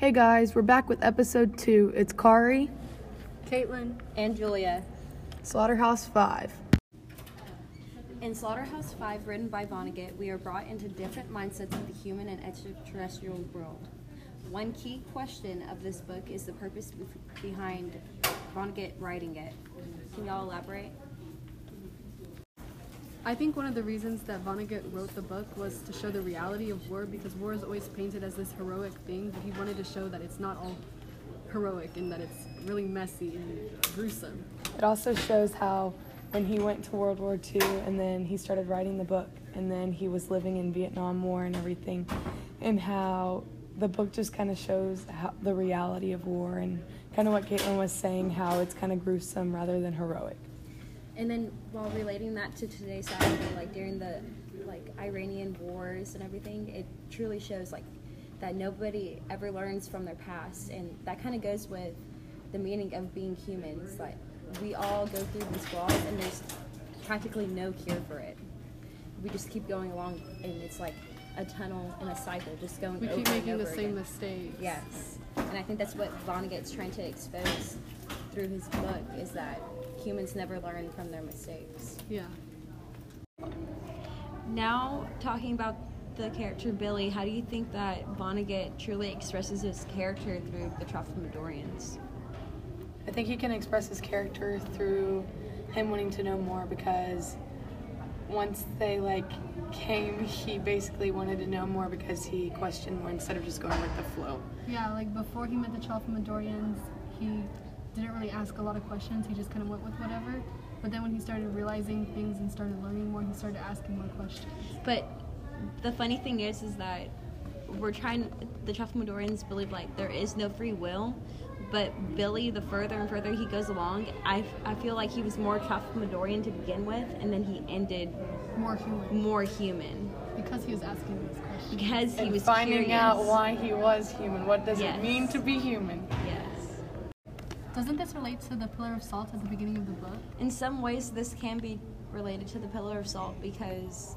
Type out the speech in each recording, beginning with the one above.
Hey guys, we're back with episode two. It's Kari, Caitlin. and Julia. Slaughterhouse 5. In Slaughterhouse 5, written by Vonnegut, we are brought into different mindsets of the human and extraterrestrial world. One key question of this book is the purpose behind Vonnegut writing it. Can y'all elaborate? I think one of the reasons that Vonnegut wrote the book was to show the reality of war because war is always painted as this heroic thing, but he wanted to show that it's not all heroic and that it's really messy and gruesome. It also shows how when he went to World War II and then he started writing the book and then he was living in Vietnam War and everything, and how the book just kind of shows how, the reality of war and kind of what Caitlin was saying, how it's kind of gruesome rather than heroic. And then while relating that to today's society, like during the like Iranian wars and everything, it truly shows like that nobody ever learns from their past, and that kind of goes with the meaning of being humans. Like we all go through these flaws, and there's practically no cure for it. We just keep going along, and it's like a tunnel and a cycle, just going. We over keep making the same again. mistakes. Yes, and I think that's what Vonnegut's trying to expose through his book is that humans never learn from their mistakes. Yeah. Now, talking about the character Billy, how do you think that Vonnegut truly expresses his character through the Tralfamadorians? I think he can express his character through him wanting to know more because once they like came, he basically wanted to know more because he questioned more instead of just going with the flow. Yeah, like before he met the Tralfamadorians, he didn't really ask a lot of questions. He just kind of went with whatever. But then when he started realizing things and started learning more, he started asking more questions. But the funny thing is, is that we're trying. The Tralfamadorians believe like there is no free will, but Billy, the further and further he goes along, I, I feel like he was more Tralfamadorian to begin with, and then he ended More human. more human Because he was asking these questions. because he and was finding curious. out why he was human. What does Yes. it mean to be human? Doesn't this relate to the Pillar of Salt at the beginning of the book? In some ways, this can be related to the pillar of salt because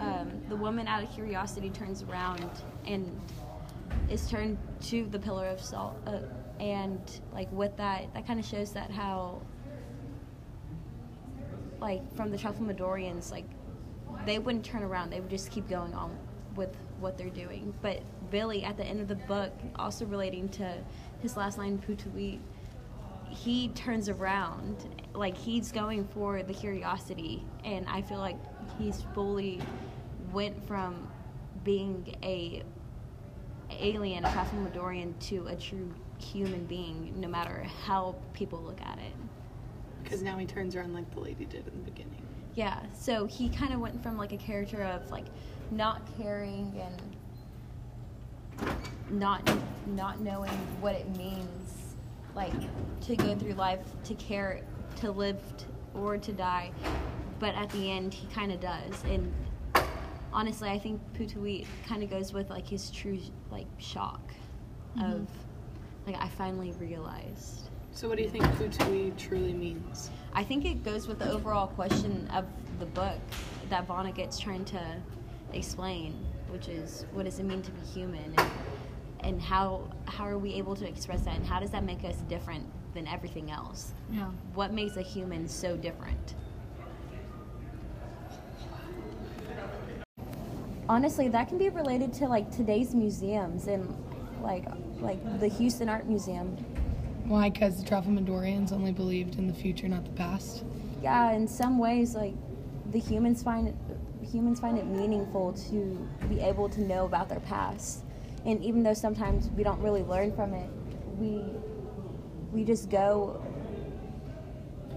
um, the woman, out of curiosity, turns around and is turned to the pillar of salt. Uh, and like with that, that kind of shows that how, like from the Tralfamadorians, like they wouldn't turn around; they would just keep going on with what they're doing. But Billy, at the end of the book, also relating to his last line, "Poo-tee-weet," he turns around like he's going for the curiosity and i feel like he's fully went from being a alien a Tralfamadorian to a true human being no matter how people look at it Because now he turns around like the lady did in the beginning. yeah so he kind of went from like a character of like not caring and not not knowing what it means like to go through life to care to live t- or to die. But at the end he kind of does. And honestly i think poo-tee-weet kind of goes with like his true like shock mm-hmm. of like i finally realized. So, what do you think Putui truly means? I think it goes with the overall question of the book that Vonnegut's trying to explain, which is what does it mean to be human, and, and how how are we able to express that, and how does that make us different than everything else? Yeah. What makes a human so different? Honestly, that can be related to like today's museums and like like the Houston Art Museum. Why? Because the Tralfamadorians only believed in the future, not the past. yeah in some ways like the humans find it humans find it meaningful to be able to know about their past and even though sometimes we don't really learn from it we we just go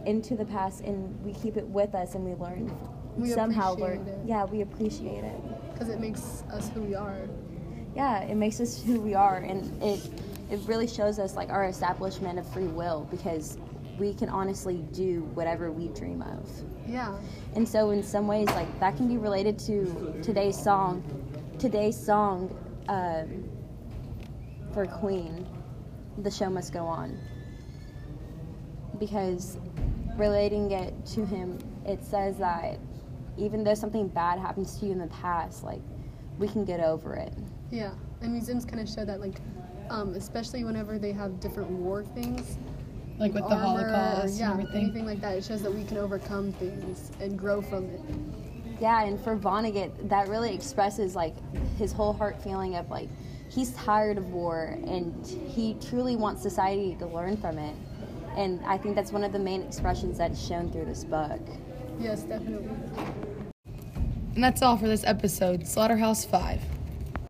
into the past and we keep it with us and we learn We somehow learn it. yeah we appreciate it Because it makes us who we are. yeah it makes us who we are and it it really shows us like our establishment of free will because we can honestly do whatever we dream of Yeah. And so, in some ways, like that can be related to today's song. Today's song um, for Queen, "The Show Must Go On," because relating it to him, it says that even though something bad happens to you in the past, like we can get over it. Yeah. And museums kind of show that, like, um, especially whenever they have different war things. Like with the armor, or, Holocaust yeah, and everything. anything like that. It shows that we can overcome things and grow from it. Yeah, and for Vonnegut, that really expresses like his whole heart feeling of like he's tired of war and he truly wants society to learn from it. And I think that's one of the main expressions that's shown through this book. Yes, definitely. And that's all for this episode, Slaughterhouse 5.